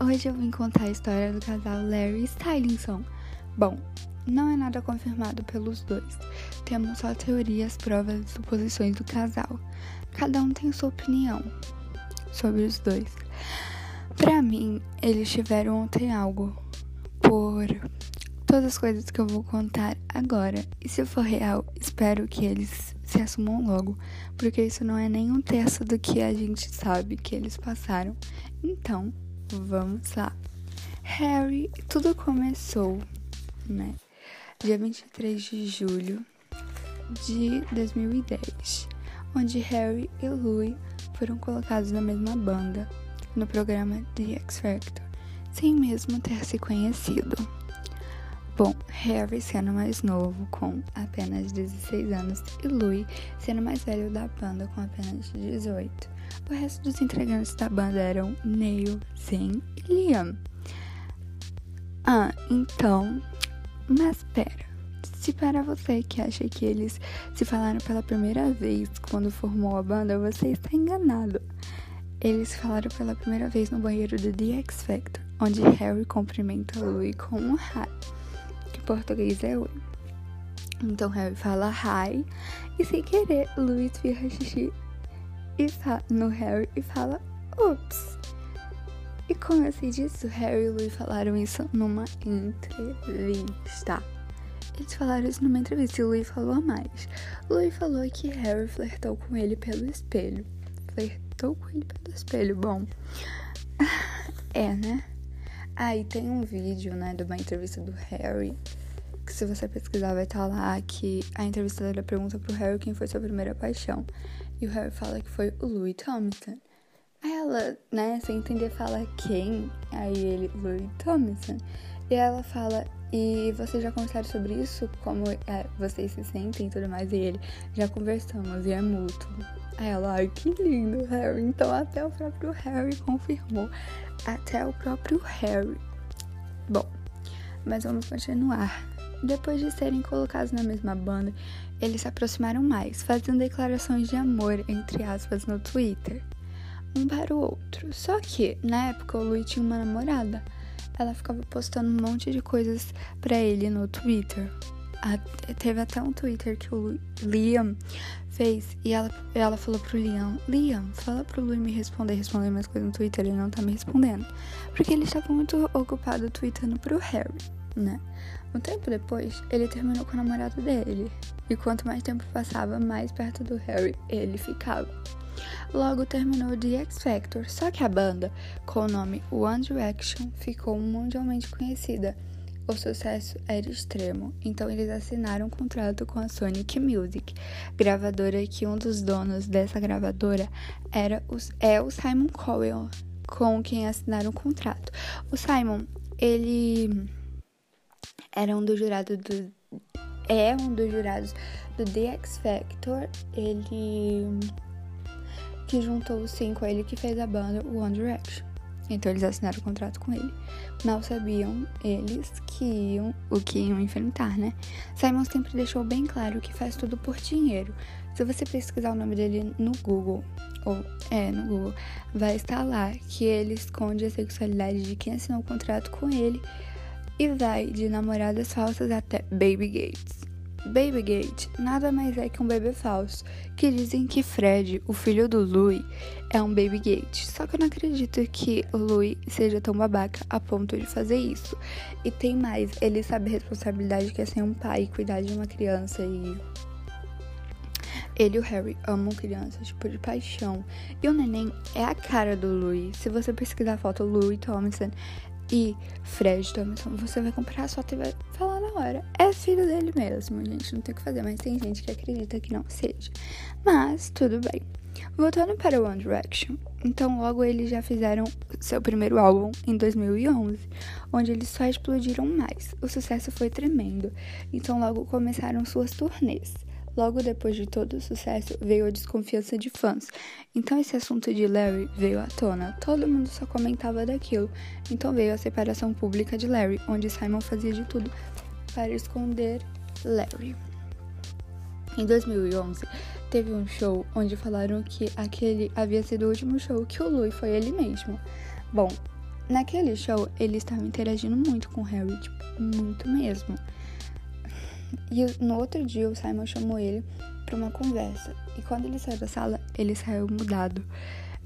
Hoje eu vim contar a história do casal Larry e Stylinson. Bom, não é nada confirmado pelos dois. Temos só teorias, provas e suposições do casal. Cada um tem sua opinião sobre os dois. Para mim, eles tiveram ontem algo por todas as coisas que eu vou contar agora. E se for real, espero que eles se assumam logo, porque isso não é nem um terço do que a gente sabe que eles passaram. Então, vamos lá. Harry, tudo começou, né? Dia 23 de julho de 2010, onde Harry e Louis foram colocados na mesma banda no programa The X Factor, sem mesmo ter se conhecido. Bom, Harry sendo mais novo, com apenas 16 anos, e Louis sendo mais velho da banda, com apenas 18. O resto dos integrantes da banda eram Neil, Zen e Liam. Ah, então. Mas pera. Se para você que acha que eles se falaram pela primeira vez quando formou a banda, você está enganado. Eles falaram pela primeira vez no banheiro do The X Factor, onde Harry cumprimenta Louis com um hi português é oi. Então Harry fala hi e sem querer Louis vira xixi e no Harry e fala ups. E como eu sei disso, Harry e Louis falaram isso numa entrevista. Eles falaram isso numa entrevista e Louis falou a mais. Louis falou que Harry flertou com ele pelo espelho. Flertou com ele pelo espelho, bom. É, né? Aí ah, tem um vídeo, né, de uma entrevista do Harry que se você pesquisar vai estar tá lá que a entrevistadora pergunta pro Harry quem foi sua primeira paixão. E o Harry fala que foi o Louis Thompson. Aí ela, né, sem entender, fala quem? Aí ele, Louis Thompson. E ela fala, e vocês já conversaram sobre isso? Como é, vocês se sentem e tudo mais? E ele, já conversamos e é mútuo. Ela, ai que lindo, Harry. Então até o próprio Harry confirmou. Até o próprio Harry. Bom, mas vamos continuar. Depois de serem colocados na mesma banda, eles se aproximaram mais, fazendo declarações de amor, entre aspas, no Twitter, um para o outro. Só que, na época, o Louis tinha uma namorada. Ela ficava postando um monte de coisas para ele no Twitter. Teve até um Twitter que o Liam fez e ela, ela falou pro Liam: Liam, fala pro Louis me responder, responder mais coisas no Twitter. Ele não tá me respondendo. Porque ele estava muito ocupado tweetando pro Harry né? Um tempo depois, ele terminou com o namorado dele. E quanto mais tempo passava, mais perto do Harry ele ficava. Logo terminou The X Factor, só que a banda, com o nome One Direction, ficou mundialmente conhecida. O sucesso era extremo, então eles assinaram um contrato com a Sonic Music, gravadora que um dos donos dessa gravadora era os, é o Simon Cowell, com quem assinaram o contrato. O Simon, ele era um dos jurados do é um dos jurados do The X Factor. Ele que juntou os cinco ele que fez a banda One Direction. Então eles assinaram o contrato com ele. Mal sabiam eles que iam o que iam enfrentar, né? Simon sempre deixou bem claro que faz tudo por dinheiro. Se você pesquisar o nome dele no Google, ou é, no Google, vai estar lá que ele esconde a sexualidade de quem assinou o contrato com ele e vai de namoradas falsas até Baby Gates. Baby Gate nada mais é que um bebê falso, que dizem que Fred, o filho do Louis, é um Baby Gate. Só que eu não acredito que o Louis seja tão babaca a ponto de fazer isso. E tem mais, ele sabe a responsabilidade que é ser um pai e cuidar de uma criança e ele e o Harry amam crianças, tipo, de paixão. E o neném é a cara do Louis. Se você pesquisar a foto Louis Thompson, e Fred Thompson, você vai comprar a foto e vai falar na hora. É filho dele mesmo, gente, não tem o que fazer, mas tem gente que acredita que não seja. Mas tudo bem. Voltando para One Direction, então logo eles já fizeram seu primeiro álbum em 2011, onde eles só explodiram mais. O sucesso foi tremendo, então logo começaram suas turnês. Logo depois de todo o sucesso, veio a desconfiança de fãs. Então esse assunto de Larry veio à tona. Todo mundo só comentava daquilo. Então veio a separação pública de Larry, onde Simon fazia de tudo para esconder Larry. Em 2011, teve um show onde falaram que aquele havia sido o último show que o Louis foi ele mesmo. Bom, naquele show ele estava interagindo muito com o Harry, tipo, muito mesmo. E no outro dia o Simon chamou ele para uma conversa. E quando ele saiu da sala, ele saiu mudado.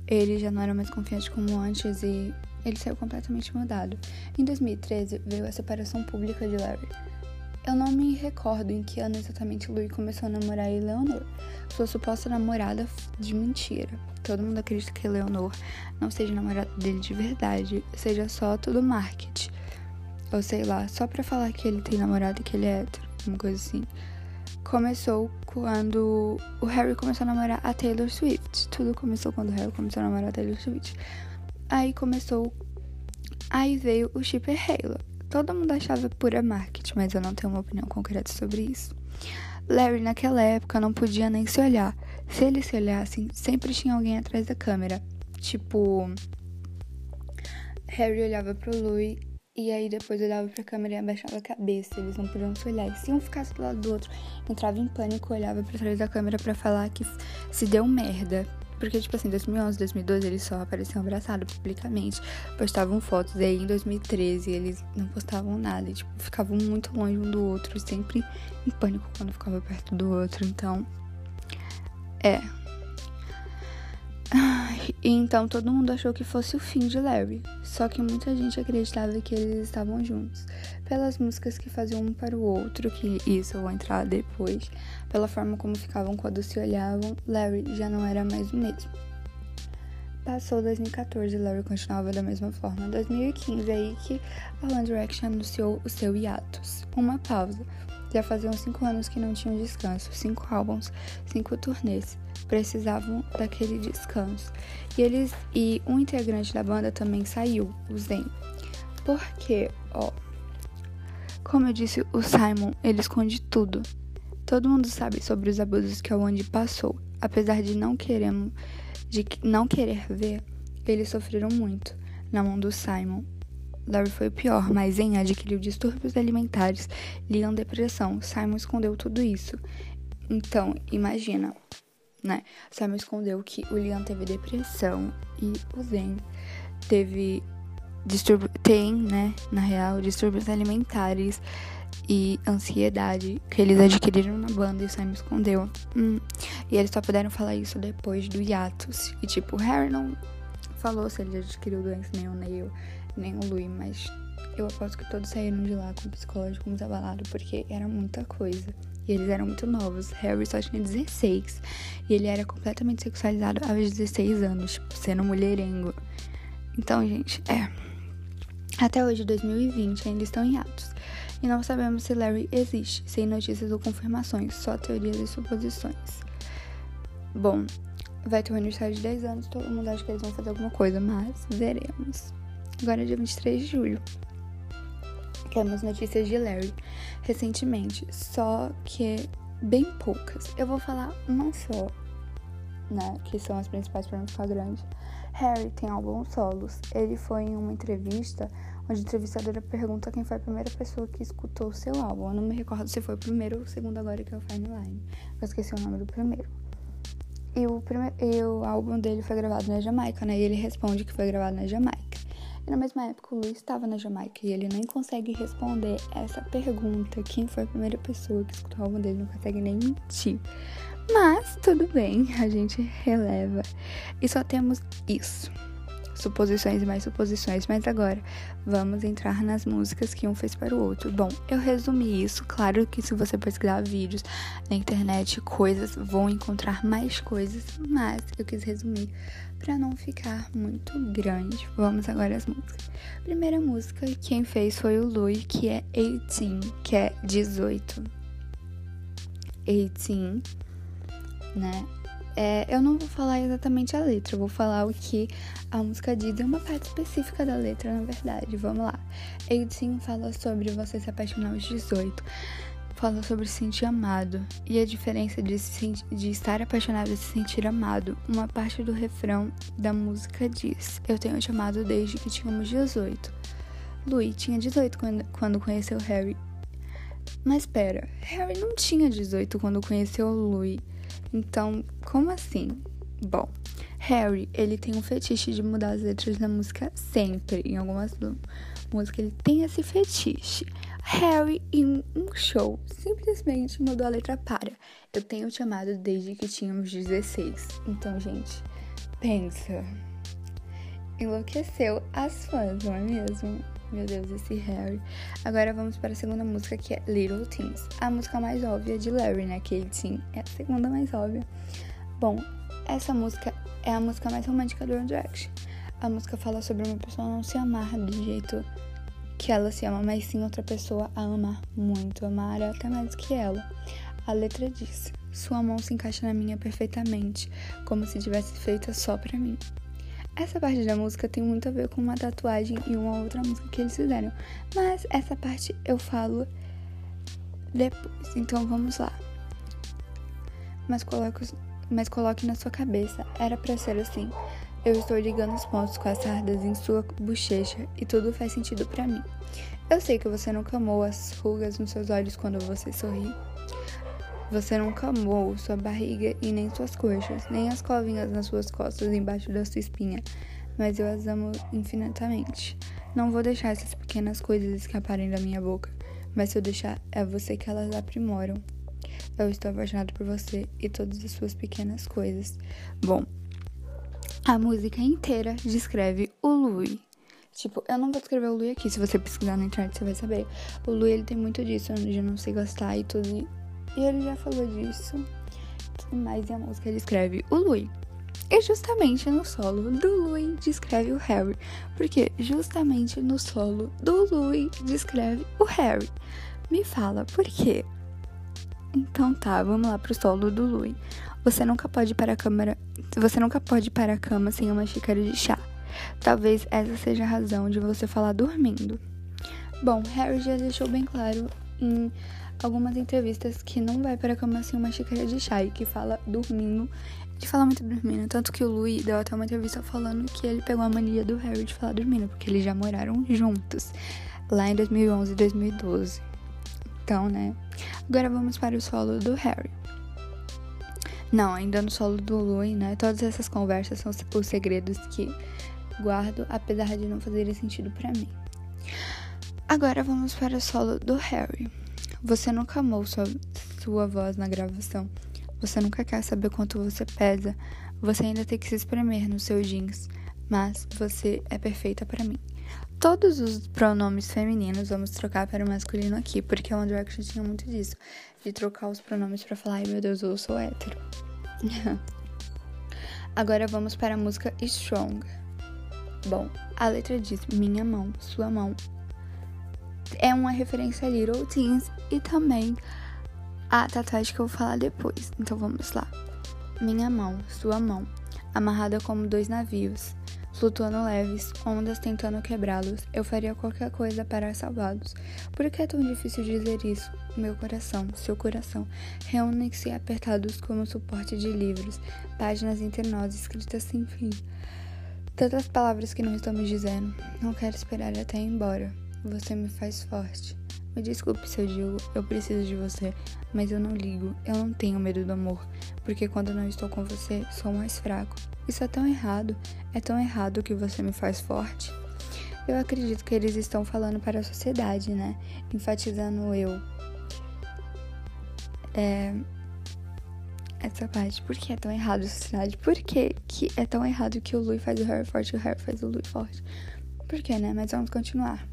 Ele já não era mais confiante como antes e ele saiu completamente mudado. Em 2013 veio a separação pública de Larry. Eu não me recordo em que ano exatamente Louis começou a namorar Eleanor, sua suposta namorada de mentira. Todo mundo acredita que Eleanor não seja namorada dele de verdade, seja só tudo marketing. Ou sei lá, só pra falar que ele tem namorada e que ele é hétero, uma coisa assim. Começou quando o Harry começou a namorar a Taylor Swift. Tudo começou quando o Harry começou a namorar a Taylor Swift. Aí começou. Aí veio o Shipper Halo. Todo mundo achava pura marketing, mas eu não tenho uma opinião concreta sobre isso. Larry, naquela época, não podia nem se olhar. Se eles se olhassem, sempre tinha alguém atrás da câmera. Tipo. Harry olhava pro Louis e aí depois olhava pra câmera e abaixava a cabeça. Eles não podiam se olhar. E se um ficasse do lado do outro, entrava em pânico, olhava pra trás da câmera para falar que se deu merda. Porque, tipo assim, 2011, 2012 eles só apareciam abraçados publicamente, postavam fotos. E aí em 2013 eles não postavam nada, e, tipo, ficavam muito longe um do outro, sempre em pânico quando ficava perto do outro. Então, é. Então todo mundo achou que fosse o fim de Larry. Só que muita gente acreditava que eles estavam juntos. Pelas músicas que faziam um para o outro, que isso eu vou entrar depois, pela forma como ficavam quando se olhavam, Larry já não era mais o mesmo. Passou 2014 e Larry continuava da mesma forma. Em 2015 é aí que a One Direction anunciou o seu hiatus. Uma pausa. Já faziam cinco anos que não tinham descanso, cinco álbuns, cinco turnês precisavam daquele descanso. E eles e um integrante da banda também saiu, o Zen. Porque, ó, como eu disse, o Simon, ele esconde tudo. Todo mundo sabe sobre os abusos que a Wendy passou. Apesar de não queremos, de não querer ver, eles sofreram muito na mão do Simon. Larry foi pior, mas Zen adquiriu distúrbios alimentares, Leon depressão. Simon escondeu tudo isso. Então, imagina, né? Simon escondeu que o Liam teve depressão e o Zen teve distúrbio, tem, né, na real, distúrbios alimentares e ansiedade que eles adquiriram na banda e o Simon escondeu. Hum. E eles só puderam falar isso depois do hiatus. E tipo, o Harry não falou se ele adquiriu doença, nem o Neil, nem o Louis, mas eu aposto que todos saíram de lá com o psicológico muito abalado, porque era muita coisa. E eles eram muito novos. Harry só tinha 16. E ele era completamente sexualizado aos 16 anos, tipo, sendo mulherengo. Então, gente, é. Até hoje, 2020, ainda estão em atos. E não sabemos se Larry existe, sem notícias ou confirmações, só teorias e suposições. Bom, vai ter um aniversário de 10 anos, todo mundo acha que eles vão fazer alguma coisa, mas veremos. Agora é dia 23 de julho. Temos notícias de Larry recentemente, só que bem poucas. Eu vou falar uma só, né? Que são as principais para não ficar grande. Harry tem álbum solos. Ele foi em uma entrevista onde a entrevistadora pergunta quem foi a primeira pessoa que escutou o seu álbum. Eu não me recordo se foi o primeiro ou o segundo agora que é o Fine Line. Eu esqueci o nome do primeiro. E o, primeiro, e o álbum dele foi gravado na Jamaica, né? E ele responde que foi gravado na Jamaica. E na mesma época o Luiz estava na Jamaica e ele nem consegue responder essa pergunta. Quem foi a primeira pessoa que escutou o álbum dele? Não consegue nem mentir. Mas tudo bem, a gente releva. E só temos isso suposições e mais suposições, mas agora vamos entrar nas músicas que um fez para o outro. Bom, eu resumi isso, claro que se você pesquisar vídeos na internet, coisas, vão encontrar mais coisas, mas eu quis resumir para não ficar muito grande. Vamos agora às músicas. Primeira música, quem fez foi o Louis, que é 18, que é 18. 18, né? É, eu não vou falar exatamente a letra, eu vou falar o que a música diz, é uma parte específica da letra, na verdade. Vamos lá. 18 fala sobre você se apaixonar aos 18 fala sobre se sentir amado e a diferença de, se, de estar apaixonado e se sentir amado. Uma parte do refrão da música diz: Eu tenho te amado desde que tínhamos 18. Louis tinha 18 quando, quando conheceu Harry. Mas pera, Harry não tinha 18 quando conheceu Louis. Então, como assim? Bom, Harry, ele tem um fetiche de mudar as letras da música sempre. Em algumas músicas ele tem esse fetiche. Harry, em um show, simplesmente mudou a letra para. Eu tenho te amado desde que tínhamos 16. Então, gente, pensa. Enlouqueceu as fãs, não é mesmo? Meu Deus, esse Harry. Agora vamos para a segunda música, que é Little Things. A música mais óbvia de Larry, né? Que ele sim é a segunda mais óbvia. Bom, essa música é a música mais romântica do One Direction. A música fala sobre uma pessoa não se amar do jeito que ela se ama, mas sim outra pessoa a amar muito, amar até mais que ela. A letra diz: Sua mão se encaixa na minha perfeitamente, como se tivesse feita só pra mim. Essa parte da música tem muito a ver com uma tatuagem e uma outra música que eles fizeram, mas essa parte eu falo depois. Então vamos lá. Mas coloque, mas coloque na sua cabeça, era para ser assim. Eu estou ligando os pontos com as sardas em sua bochecha e tudo faz sentido para mim. Eu sei que você nunca amou as rugas nos seus olhos quando você sorri. Você nunca amou sua barriga e nem suas coxas, nem as covinhas nas suas costas embaixo da sua espinha, mas eu as amo infinitamente. Não vou deixar essas pequenas coisas escaparem da minha boca, mas se eu deixar, é você que elas aprimoram. Eu estou apaixonado por você e todas as suas pequenas coisas. Bom, a música inteira descreve o Louis. Tipo, eu não vou descrever o Louis aqui, se você pesquisar na internet você vai saber. O Louis, ele tem muito disso, de não se gostar e tudo. E ele já falou disso. Mais, e a música ele escreve o Louis. E justamente no solo do Louis descreve o Harry. Porque justamente no solo do Louis descreve o Harry. Me fala, por quê? Então tá, vamos lá pro solo do Louis. Você nunca pode para a câmera. Você nunca pode para a cama sem uma xícara de chá. Talvez essa seja a razão de você falar dormindo. Bom, Harry já deixou bem claro em algumas entrevistas que não vai para a cama sem uma xícara de chá e que fala dormindo. Ele fala muito dormindo, tanto que o Louis deu até uma entrevista falando que ele pegou a mania do Harry de falar dormindo, porque eles já moraram juntos lá em 2011 e 2012. Então, né? Agora vamos para o solo do Harry. Não, ainda no solo do Louis, né? Todas essas conversas são os segredos que guardo, apesar de não fazerem sentido para mim. Agora vamos para o solo do Harry. Você nunca amou sua, sua voz na gravação. Você nunca quer saber quanto você pesa. Você ainda tem que se espremer no seu jeans. Mas você é perfeita para mim. Todos os pronomes femininos vamos trocar para o masculino aqui, porque One Direction tinha muito disso, de trocar os pronomes para falar, ai meu Deus, eu sou hétero. Agora vamos para a música Strong. Bom, a letra diz minha mão, sua mão, é uma referência a Little Teens e também a tatuagem que eu vou falar depois. Então vamos lá. Minha mão, sua mão, amarrada como dois navios, flutuando leves, ondas tentando quebrá-los, eu faria qualquer coisa para salvá-los. Por que é tão difícil dizer isso? Meu coração, seu coração, reúnem-se apertados como suporte de livros, páginas entre nós escritas sem fim. Tantas palavras que não estamos dizendo. Não quero esperar até ir embora. Você me faz forte. Me desculpe se eu digo, eu preciso de você, mas eu não ligo, eu não tenho medo do amor, porque quando não estou com você, sou mais fraco. Isso é tão errado, é tão errado que você me faz forte. Eu acredito que eles estão falando para a sociedade, né? Enfatizando eu. É. Essa parte, por que é tão errado a sociedade? Por que, que é tão errado que o Louis faz o Harry forte e o Harry faz o Louis forte? Por que, né? Mas vamos continuar.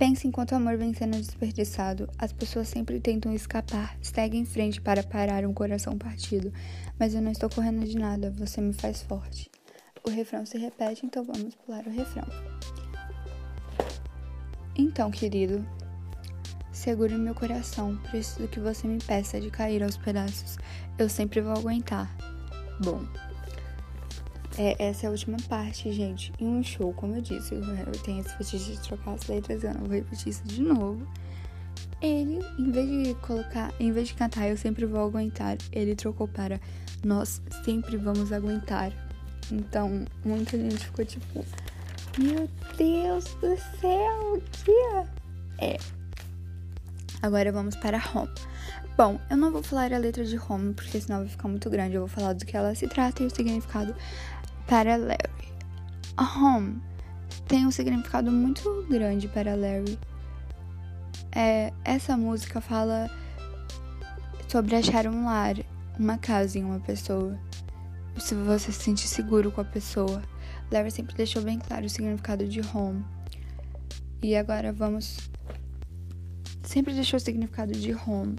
Pense enquanto o amor vem sendo desperdiçado. As pessoas sempre tentam escapar, seguem em frente para parar um coração partido. Mas eu não estou correndo de nada, você me faz forte. O refrão se repete, então vamos pular o refrão. Então, querido, segure meu coração. Preciso que você me peça de cair aos pedaços. Eu sempre vou aguentar. Bom, é, essa é a última parte, gente. Em um show, como eu disse, o Harry tem esse fetiche de trocar as letras, eu não vou repetir isso de novo. Ele, em vez de colocar, em vez de cantar Eu Sempre Vou Aguentar, ele trocou para Nós Sempre Vamos Aguentar. Então, muita gente ficou tipo, Meu Deus do céu, o que é? É. Agora vamos para Home. Bom, eu não vou falar a letra de home, porque senão vai ficar muito grande. Eu vou falar do que ela se trata e o significado para Larry. Home tem um significado muito grande para Larry. É, essa música fala sobre achar um lar, uma casa em uma pessoa. Se você se sentir seguro com a pessoa. Larry sempre deixou bem claro o significado de home. E agora vamos. Sempre deixou o significado de home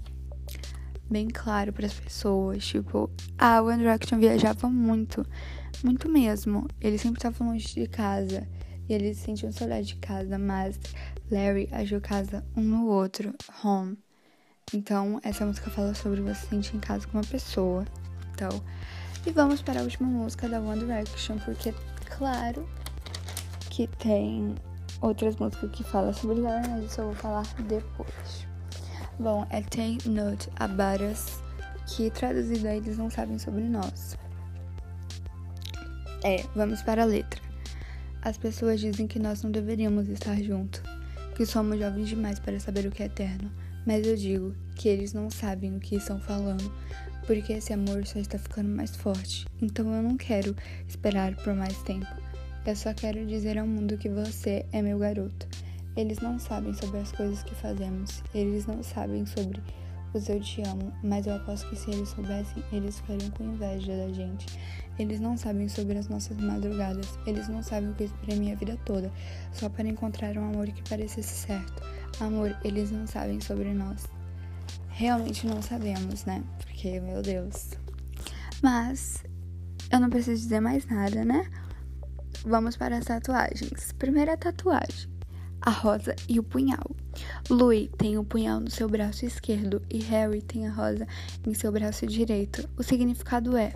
bem claro para as pessoas. Tipo, a One Direction viajava muito, muito mesmo. Eles sempre estavam longe de casa e eles sentiam saudade de casa, mas Larry agiu casa um no outro, home. Então, essa música fala sobre você sentir em casa com uma pessoa. Então, e vamos para a última música da One Direction, porque claro que tem outras músicas que falam sobre Larry, mas isso eu vou falar depois. Bom, é Take Note About Us, que traduzido aí eles não sabem sobre nós. É, vamos para a letra. As pessoas dizem que nós não deveríamos estar juntos, que somos jovens demais para saber o que é eterno, mas eu digo que eles não sabem o que estão falando, porque esse amor só está ficando mais forte. Então eu não quero esperar por mais tempo. Eu só quero dizer ao mundo que você é meu garoto. Eles não sabem sobre as coisas que fazemos, eles não sabem sobre os eu te amo, mas eu aposto que se eles soubessem, eles ficariam com inveja da gente. Eles não sabem sobre as nossas madrugadas, eles não sabem o que eu esperei minha vida toda, só para encontrar um amor que parecesse certo. Amor, eles não sabem sobre nós. Realmente não sabemos, né? Porque, meu Deus. Mas, eu não preciso dizer mais nada, né? Vamos para as tatuagens. Primeira tatuagem: a rosa e o punhal. Louis tem o punhal no seu braço esquerdo e Harry tem a rosa em seu braço direito. O significado é: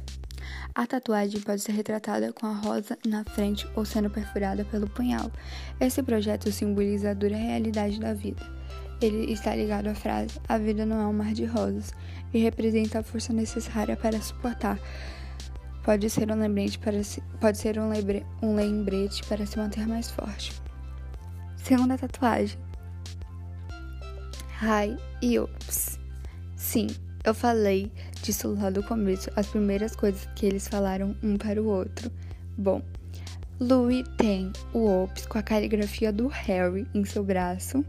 a tatuagem pode ser retratada com a rosa na frente ou sendo perfurada pelo punhal. Esse projeto simboliza a dura realidade da vida. Ele está ligado à frase: A vida não é um mar de rosas e representa a força necessária para suportar. Pode ser um lembrete para se, pode ser um, lembre, um lembrete para se manter mais forte. Segunda tatuagem. Hi e Ops. Sim, eu falei disso lá do começo, as primeiras coisas que eles falaram um para o outro. Bom, Louis tem o Ops com a caligrafia do Harry em seu braço.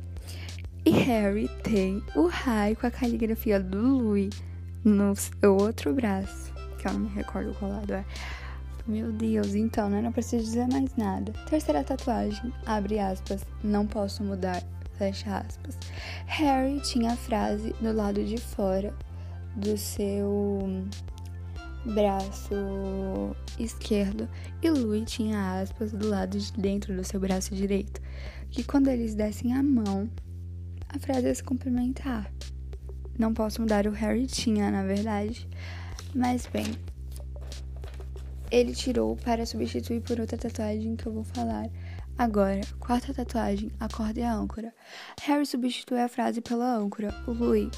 E Harry tem o Hi com a caligrafia do Louis no seu outro braço. Que eu não me recordo qual lado é. Meu Deus, então, né? Não preciso dizer mais nada. Terceira tatuagem, abre aspas, não posso mudar fecha aspas. Harry tinha a frase do lado de fora do seu braço esquerdo e Louis tinha aspas do lado de dentro do seu braço direito, que quando eles dessem a mão, a frase ia se complementar. Não posso mudar, o Harry tinha, na verdade. Mas bem, ele tirou para substituir por outra tatuagem que eu vou falar Agora, quarta tatuagem, a corda e a âncora. Harry substitui a frase pela âncora. O Louis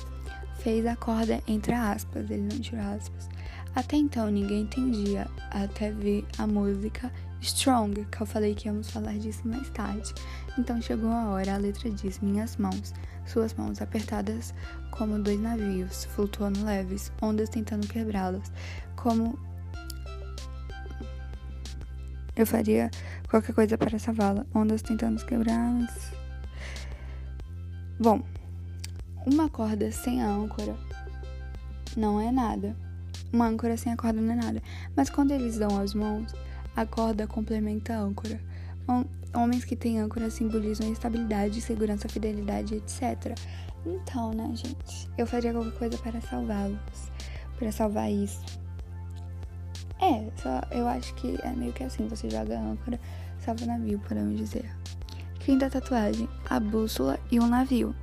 fez a corda entre aspas, ele não tirou aspas. Até então ninguém entendia, até ver a música Strong, que eu falei que íamos falar disso mais tarde. Então chegou a hora, a letra diz: Minhas mãos, suas mãos apertadas como dois navios, flutuando leves, ondas tentando quebrá-las, como eu faria qualquer coisa para salvá-la. Ondas tentando quebrá-las. Bom, uma corda sem âncora não é nada. Uma âncora sem a corda não é nada. Mas quando eles dão as mãos, a corda complementa a âncora. Homens que têm âncora simbolizam estabilidade, segurança, fidelidade, etc. Então, né, gente? Eu faria qualquer coisa para salvá-los. Para salvar isso. É, só eu acho que é meio que assim, você joga a âncora, salva o navio, podemos dizer. Quinta tatuagem, a bússola e um navio.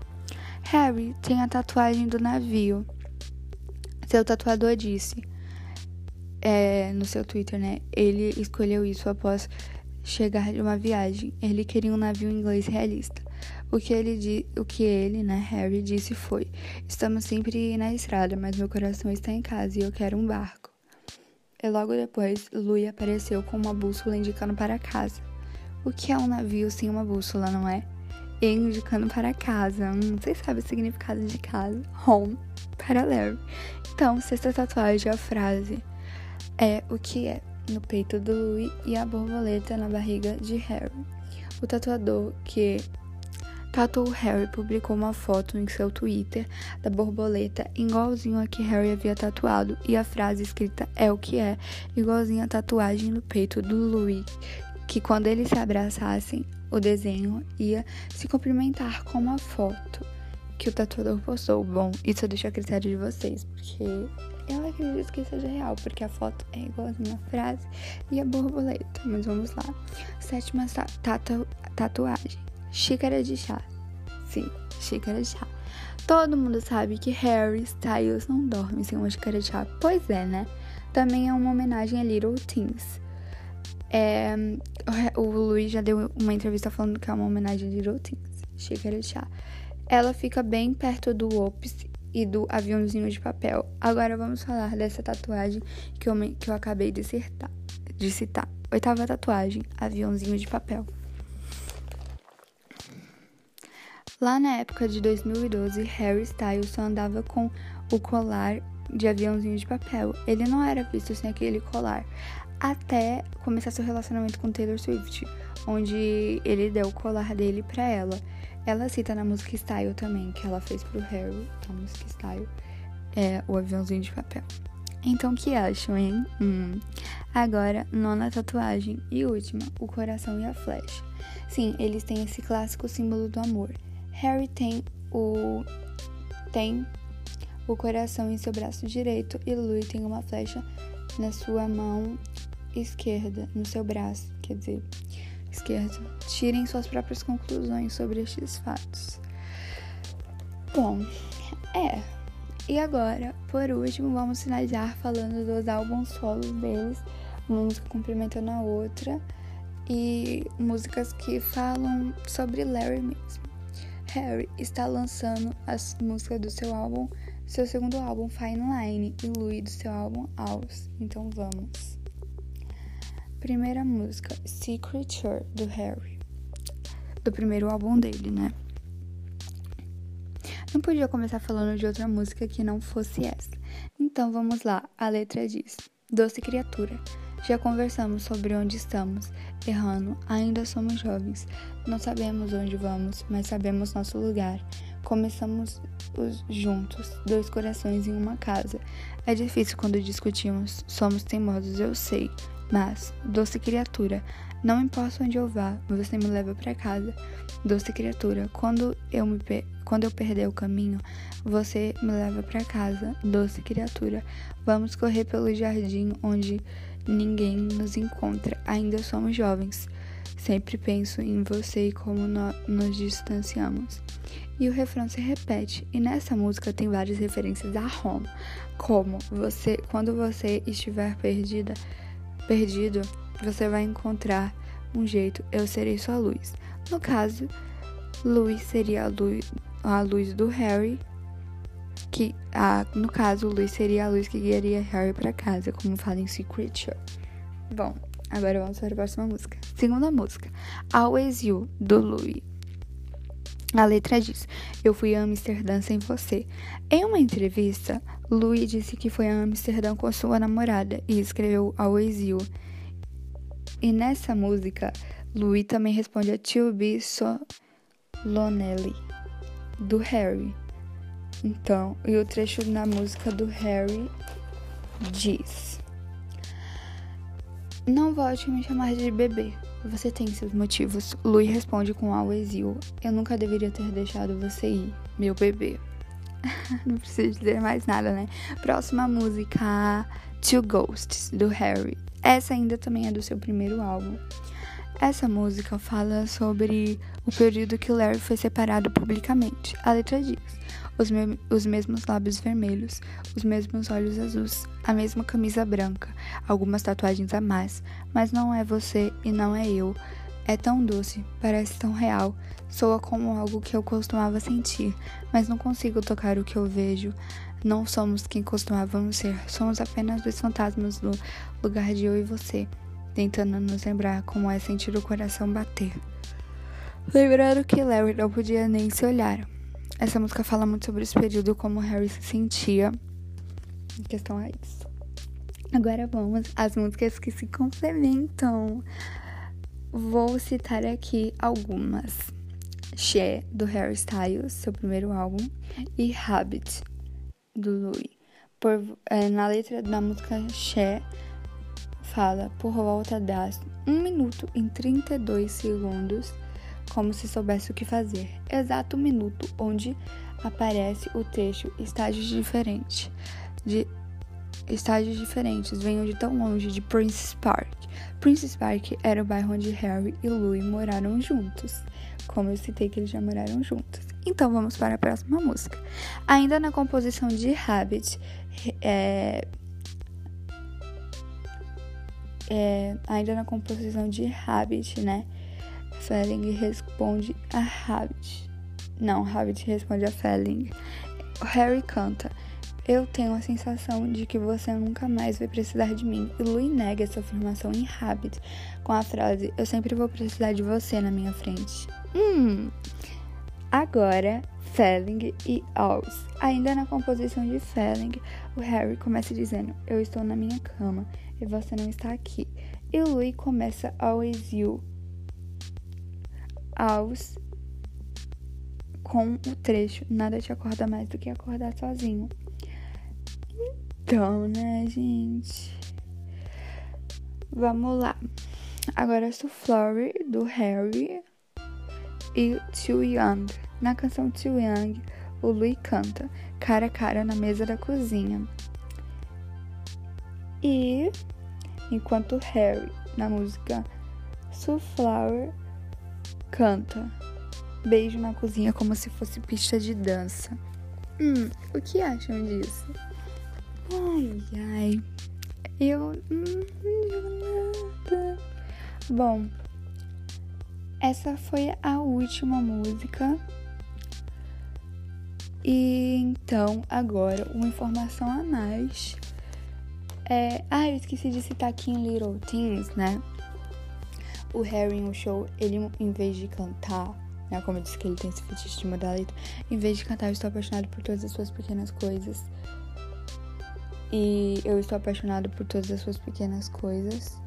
Harry tem a tatuagem do navio. Seu tatuador disse é, no seu Twitter, né? Ele escolheu isso após chegar de uma viagem. Ele queria um navio inglês realista. O que ele, o que ele, né, Harry, disse foi: Estamos sempre na estrada, mas meu coração está em casa e eu quero um barco. E logo depois, Louis apareceu com uma bússola indicando para casa. O que é um navio sem uma bússola, não é? Indicando para casa. Hum, vocês sabem o significado de casa? Home. para Larry. Então, sexta tatuagem, a frase é o que é no peito do Louis e a borboleta na barriga de Harry. O tatuador que tatuou Harry publicou uma foto em seu Twitter da borboleta igualzinho a que Harry havia tatuado e a frase escrita é o que é, igualzinho a tatuagem no peito do Louis, que quando eles se abraçassem, o desenho ia se cumprimentar com uma foto que o tatuador postou. Bom, isso eu deixo a critério de vocês, porque eu acredito que seja real, porque a foto é igualzinha a frase e a borboleta. Mas vamos lá. Sétima tatu tatuagem: xícara de chá. Sim, xícara de chá. Todo mundo sabe que Harry Styles não dorme sem uma xícara de chá. Pois é, né? Também é uma homenagem a Little Things. É, o Luiz já deu uma entrevista falando que é uma homenagem Little Things. Xícara de chá. Ela fica bem perto do Ops e do aviãozinho de papel. Agora vamos falar dessa tatuagem que eu, que eu acabei de citar, de citar. Oitava tatuagem, aviãozinho de papel. Lá na época de 2012, Harry Styles só andava com o colar de aviãozinho de papel. Ele não era visto sem aquele colar. Até começar seu relacionamento com Taylor Swift, onde ele deu o colar dele para ela. Ela cita na música Style também, que ela fez pro Harry, a música Style, é o aviãozinho de papel. Então, o que acham, hein? Hum. Agora, nona tatuagem e última, o coração e a flecha. Sim, eles têm esse clássico símbolo do amor. Harry tem o tem o coração em seu braço direito e Louis tem uma flecha na sua mão esquerda, no seu braço, quer dizer, esquerdo. Tirem suas próprias conclusões sobre estes fatos. Bom, é. E agora, por último, vamos finalizar falando dos álbuns solos deles, uma música complementando a outra e músicas que falam sobre Larry mesmo. Harry está lançando as músicas do seu álbum, seu segundo álbum Fine Line e Louis do seu álbum House. Então vamos. Primeira música, Secret do Harry. Do primeiro álbum dele, né? Não podia começar falando de outra música que não fosse essa. Então vamos lá, a letra diz: Doce criatura, já conversamos sobre onde estamos, errando, ainda somos jovens, não sabemos onde vamos, mas sabemos nosso lugar. Começamos os juntos, dois corações em uma casa. É difícil quando discutimos, somos teimosos, eu sei. Mas, doce criatura, não importa onde eu vá, você me leva para casa. Doce criatura, quando eu me quando eu perder o caminho, você me leva para casa. Doce criatura, vamos correr pelo jardim onde ninguém nos encontra. Ainda somos jovens. Sempre penso em você e como nós nos distanciamos. E o refrão se repete, e nessa música tem várias referências a Roma, como você, quando você estiver perdida, perdido, você vai encontrar um jeito, eu serei sua luz. No caso, luz seria a luz, a luz do Harry, que a, no caso, luz seria a luz que guiaria Harry para casa, como fala em Secret Bom, agora vamos para a próxima música. Segunda música, Always You, do Louis. A letra diz: Eu fui a Amsterdã sem você. Em uma entrevista, Louis disse que foi a Amsterdã com sua namorada e escreveu Always You. E nessa música, Louis também responde a To Be So Lonely, do Harry. Então, e o trecho na música do Harry diz: Não volte me chamar de bebê. Você tem seus motivos. Louis responde com always you. Eu nunca deveria ter deixado você ir, meu bebê. Não preciso dizer mais nada, né? Próxima música, Two Ghosts, do Harry. Essa ainda também é do seu primeiro álbum. Essa música fala sobre o período que Larry foi separado publicamente. A letra diz: os, me os mesmos lábios vermelhos, os mesmos olhos azuis, a mesma camisa branca, algumas tatuagens a mais, mas não é você e não é eu. É tão doce, parece tão real, soa como algo que eu costumava sentir, mas não consigo tocar o que eu vejo. Não somos quem costumávamos ser, somos apenas dois fantasmas do lugar de eu e você, tentando nos lembrar como é sentir o coração bater. Lembrando que Larry não podia nem se olhar. essa música fala muito sobre esse período, como Harry se sentia em questão a isso. Agora vamos às músicas que se complementam. Vou citar aqui algumas. She, do Harry Styles, seu primeiro álbum, e Habit, do Louis. Por, é, na letra da música She, fala por volta das 1 minuto e 32 segundos, como se soubesse o que fazer. Exato minuto onde aparece o trecho estágios diferentes. De estágios diferentes venham de tão longe de Princess Park. Princess Park era o bairro onde Harry e Louis moraram juntos, como eu citei que eles já moraram juntos. Então vamos para a próxima música. Ainda na composição de Habit, é, é, ainda na composição de Habit, né? Felling responde a Habit. Não, Habit responde a Felling. Harry canta. Eu tenho a sensação de que você nunca mais vai precisar de mim. E Louis nega essa afirmação em Habit com a frase: Eu sempre vou precisar de você na minha frente. Hum. Agora, Felling e Alls. Ainda na composição de Felling, o Harry começa dizendo: Eu estou na minha cama e você não está aqui. E Louis começa Always You. Alls com o trecho: Nada te acorda mais do que acordar sozinho. Então, né, gente? Vamos lá. Agora Flower do Harry e Too Young. Na canção Too Young, o Louis canta cara a cara na mesa da cozinha. E enquanto Harry, na música Flower canta beijo na cozinha como se fosse pista de dança. Hum, o que acham disso? Ai, ai. Eu não digo nada. Bom, essa foi a última música. E então, agora, uma informação a mais. É... Ah, eu esqueci de citar aqui em Little Things, né? O Harry no show, ele em vez de cantar, né? Como eu disse que ele tem esse fetiche de mudar letra, em vez de cantar, eu estou apaixonado por todas as suas pequenas coisas e eu estou apaixonado por todas as suas pequenas coisas.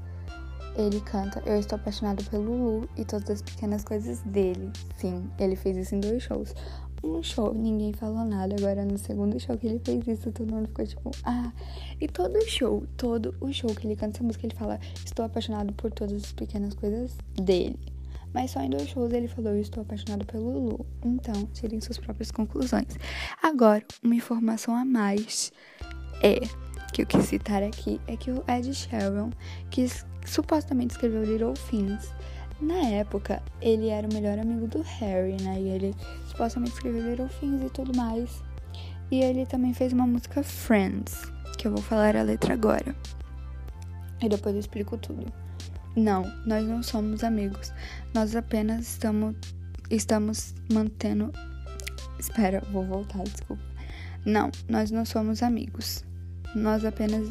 Ele canta Eu estou apaixonado pelo Lulu e todas as pequenas coisas dele. Sim, ele fez isso em dois shows. Um show, ninguém falou nada. Agora, no segundo show que ele fez isso, todo mundo ficou tipo, ah. E todo show, todo o show que ele canta essa música, ele fala: Estou apaixonado por todas as pequenas coisas dele. Mas só em dois shows ele falou: Eu estou apaixonado pelo Lulu. Então, tirem suas próprias conclusões. Agora, uma informação a mais é que eu quis citar aqui é que o Ed Sheeran, que supostamente escreveu Little Things, na época ele era o melhor amigo do Harry, né? E ele supostamente escreveu Little Things e tudo mais. E ele também fez uma música Friends, que eu vou falar a letra agora. E depois eu explico tudo. Não, nós não somos amigos. Nós apenas estamos estamos mantendo Espera, vou voltar, desculpa. Não, nós não somos amigos. Nós apenas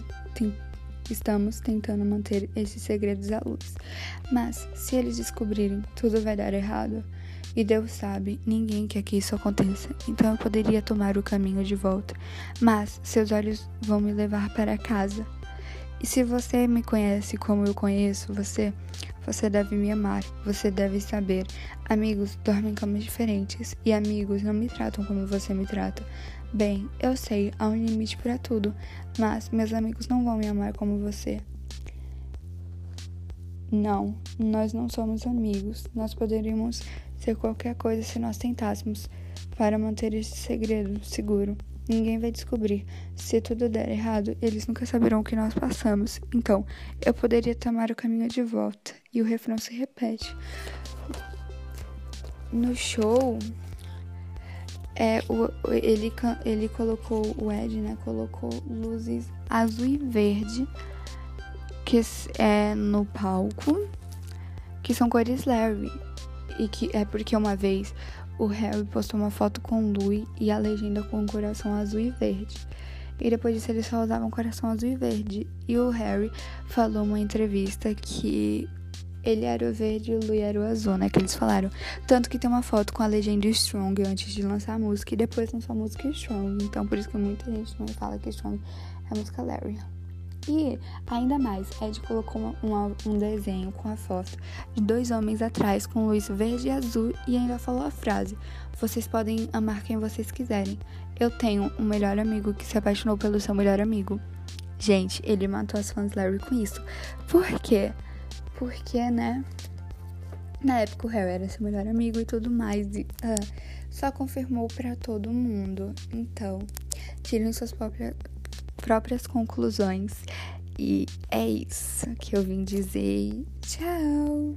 estamos tentando manter esses segredos à luz. Mas, se eles descobrirem, tudo vai dar errado. E Deus sabe, ninguém quer que isso aconteça. Então eu poderia tomar o caminho de volta. Mas seus olhos vão me levar para casa. E se você me conhece como eu conheço você, você deve me amar, você deve saber. Amigos dormem em camas diferentes e amigos não me tratam como você me trata. Bem, eu sei, há um limite para tudo, mas meus amigos não vão me amar como você. Não, nós não somos amigos. Nós poderíamos ser qualquer coisa se nós tentássemos para manter esse segredo seguro. Ninguém vai descobrir. Se tudo der errado, eles nunca saberão o que nós passamos. Então, eu poderia tomar o caminho de volta. E o refrão se repete. No show, é, o, ele, ele colocou, o Ed, né, colocou luzes azul e verde que é no palco, que são cores Larry. E que é porque uma vez o Harry postou uma foto com Louis e a legenda com o coração azul e verde. E depois disso eles só usavam coração azul e verde. E o Harry falou numa entrevista que ele era o verde e o Louis era o azul, né? Que eles falaram. Tanto que tem uma foto com a legenda Strong antes de lançar a música e depois lançou a música Strong. Então por isso que muita gente não fala que Strong é a música Larry. E ainda mais, Ed colocou uma, um desenho com a foto de dois homens atrás com luz verde e azul e ainda falou a frase: Vocês podem amar quem vocês quiserem. Eu tenho um melhor amigo que se apaixonou pelo seu melhor amigo. Gente, ele matou as fãs Larry com isso. Por quê? Porque, né? Na época o Harry era seu melhor amigo e tudo mais. E, uh, só confirmou para todo mundo. Então, tirem suas próprias, próprias conclusões. E é isso que eu vim dizer. Tchau!